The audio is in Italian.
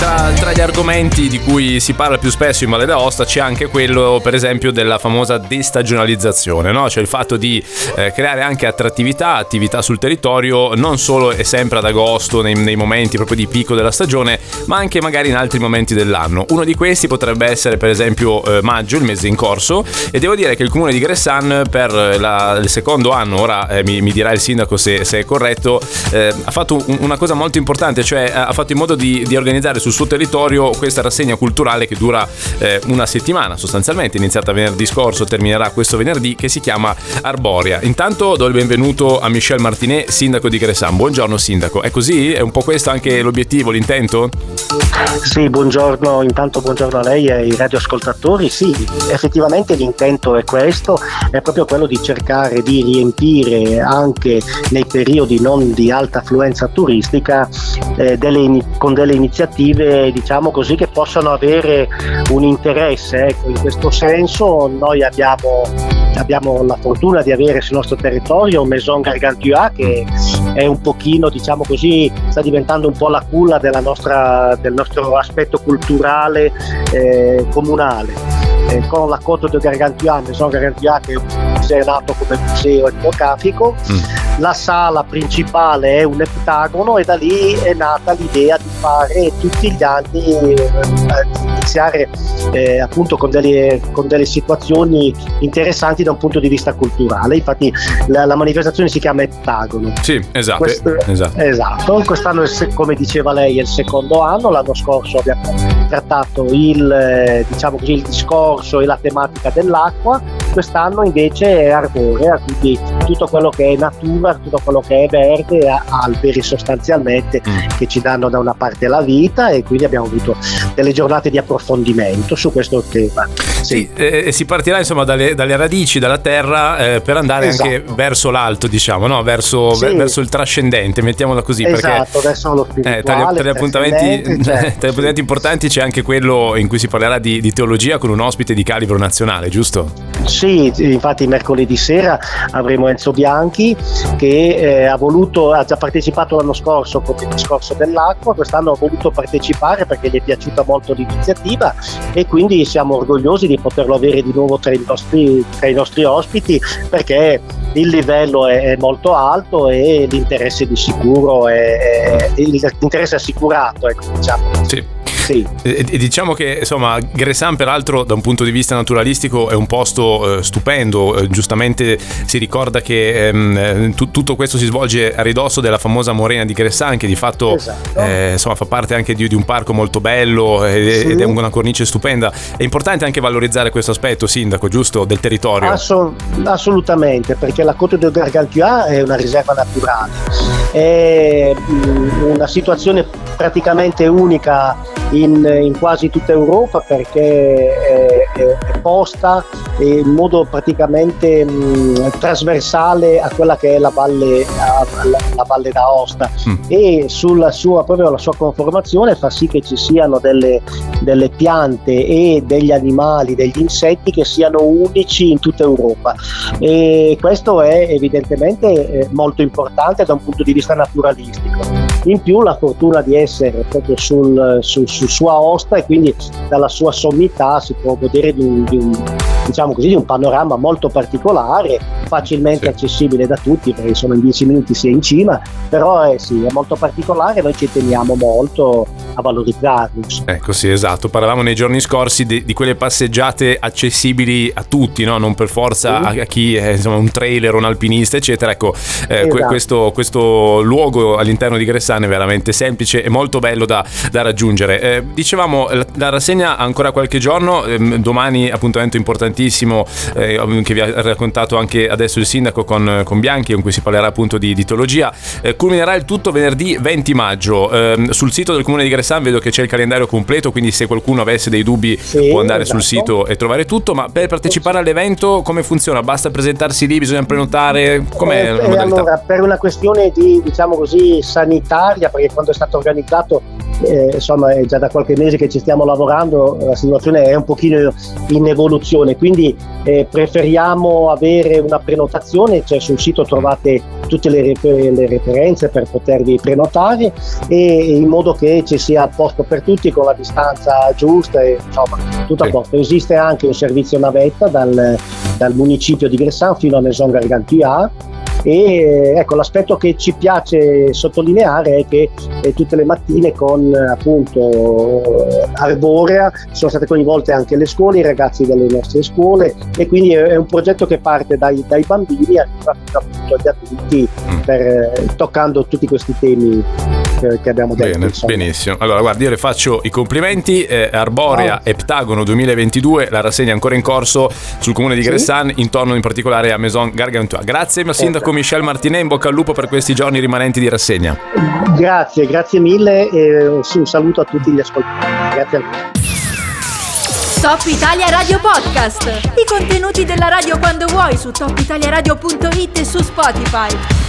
Tra, tra, gli argomenti di cui si parla più spesso in Valle d'Aosta c'è anche quello, per esempio, della famosa destagionalizzazione, no? cioè il fatto di eh, creare anche attrattività, attività sul territorio, non solo e sempre ad agosto, nei, nei, momenti proprio di picco della stagione, ma anche magari in altri momenti dell'anno. Uno di questi potrebbe essere, per esempio, eh, maggio, il mese in corso, e devo dire che il comune di Gressan per la, il secondo anno, ora eh, mi, mi, dirà il sindaco se, se è corretto, eh, ha fatto un, una cosa molto importante, cioè ha fatto in modo di, di organizzare organizzare sul suo territorio questa rassegna culturale che dura eh, una settimana sostanzialmente, iniziata venerdì scorso, terminerà questo venerdì, che si chiama Arboria. Intanto do il benvenuto a Michel Martinet, sindaco di Gresan. Buongiorno sindaco, è così? È un po' questo anche l'obiettivo, l'intento? Sì, buongiorno, intanto buongiorno a lei e ai radioascoltatori. Sì, effettivamente l'intento è questo, è proprio quello di cercare di riempire anche nei periodi non di alta affluenza turistica eh, delle, con delle iniziative iniziative diciamo così che possano avere un interesse ecco, in questo senso noi abbiamo, abbiamo la fortuna di avere sul nostro territorio Maison Gargantua che è un pochino diciamo così sta diventando un po' la culla nostra, del nostro aspetto culturale eh, comunale. Eh, con la Coto de Gargantua, Maison Gargantua che è nato come museo etnografico. Mm la sala principale è un ettagono e da lì è nata l'idea di fare tutti gli anni, eh, iniziare eh, appunto con delle, con delle, situazioni interessanti da un punto di vista culturale. Infatti la, la manifestazione si chiama ettagono. Sì, esatto. Questo, esatto. esatto. Quest'anno, come diceva lei, è il secondo anno, l'anno scorso abbiamo trattato il, eh, diciamo così, il discorso e la tematica dell'acqua, quest'anno invece è arborea, quindi tutto quello che è natura tutto quello che è verde, alberi sostanzialmente mm. che ci danno da una parte la vita e quindi abbiamo avuto delle giornate di approfondimento su questo tema. Sì, sì eh, si partirà insomma dalle, dalle, radici, dalla terra eh, per andare esatto. anche verso l'alto, diciamo, no? verso, sì. verso, il trascendente, mettiamola così. Esatto, perché, verso lo spirituale. Eh, tra, gli, tra, gli appuntamenti, certo. tra, gli, appuntamenti, importanti c'è anche quello in cui si parlerà di, di teologia con un ospite di calibro nazionale, giusto? Sì, infatti mercoledì sera avremo Enzo Bianchi che eh, ha, voluto, ha già partecipato l'anno scorso con il discorso dell'acqua, quest'anno ha voluto partecipare perché gli è piaciuta molto l'iniziativa e quindi siamo orgogliosi di poterlo avere di nuovo tra i nostri, tra i nostri ospiti perché il livello è, è, molto alto e l'interesse di sicuro è, è l'interesse assicurato, ecco, diciamo. Sì. Sì. E, e diciamo che insomma Gresan peraltro da un punto di vista naturalistico è un posto eh, stupendo, eh, giustamente si ricorda che ehm, eh, t- tutto questo si svolge a ridosso della famosa morena di Gresan che di fatto esatto. Eh, insomma, fa parte anche di, di, un parco molto bello ed, sì. ed, è una cornice stupenda. È importante anche valorizzare questo aspetto, sindaco, giusto, del territorio? Assol- assolutamente, perché la Côte de Gargantua è una riserva naturale, è mm, una situazione praticamente unica in, in quasi tutta Europa perché è, è, è posta in modo praticamente mh, trasversale a quella che è la valle, la, la valle d'Aosta mm. e sulla sua, proprio la sua conformazione fa sì che ci siano delle, delle piante e degli animali, degli insetti che siano unici in tutta Europa e questo è evidentemente eh, molto importante da un punto di vista naturalistico. In più la fortuna di essere proprio sul, sul, su sua osta e quindi dalla sua sommità si può godere di un, di un diciamo così, di un panorama molto particolare, facilmente sì. accessibile da tutti perché sono in 10 minuti si è in cima, però eh, sì, è molto particolare, noi ci teniamo molto a valorizzarlo. Ecco sì, esatto, parlavamo nei giorni scorsi di, di quelle passeggiate accessibili a tutti, no? non per forza sì. a, a, chi è insomma, un trailer, un alpinista, eccetera. Ecco, eh, esatto. questo, questo, luogo all'interno di Gressane è veramente semplice e molto bello da, da raggiungere. Eh, dicevamo, la, la, rassegna ancora qualche giorno, ehm, domani appuntamento importantissimo eh, che vi ha raccontato anche adesso il sindaco con, con Bianchi, con cui si parlerà appunto di, di teologia. Eh, culminerà il tutto venerdì 20 maggio. Ehm, sul sito del comune di Gressan vedo che c'è il calendario completo, quindi se qualcuno avesse dei dubbi sì, può andare esatto. sul sito e trovare tutto. Ma per partecipare all'evento come funziona? Basta presentarsi lì, bisogna prenotare? Com'è eh, la Allora, per una questione di, diciamo così, sanitaria, perché quando è stato organizzato eh, insomma è già da qualche mese che ci stiamo lavorando, la situazione è un pochino in evoluzione, quindi eh, preferiamo avere una prenotazione, cioè sul sito trovate tutte le, refer- le, referenze per potervi prenotare e in modo che ci sia posto per tutti con la distanza giusta e insomma tutto a posto. Esiste anche un servizio navetta dal, dal municipio di Gressan fino a Maison Gargantua e ecco l'aspetto che ci piace sottolineare è che eh, tutte le mattine con appunto Arborea sono state coinvolte anche le scuole, i ragazzi delle nostre scuole e quindi è, un progetto che parte dai, dai bambini e arriva appunto agli adulti mm. per, eh, toccando tutti questi temi che, abbiamo detto. Bene, benissimo. Allora, guardi, io le faccio i complimenti. Eh, Arborea oh. Eptagono 2022, la rassegna ancora in corso sul comune di Gressan, sì? intorno in particolare a Maison Gargantua. Grazie, mio sindaco Michel Martinet. In bocca al lupo per questi giorni rimanenti di rassegna. Grazie, grazie mille e un saluto a tutti gli ascoltatori. Grazie a voi. Top Italia Radio Podcast. I contenuti della radio quando vuoi su topitaliaradio.it e su Spotify.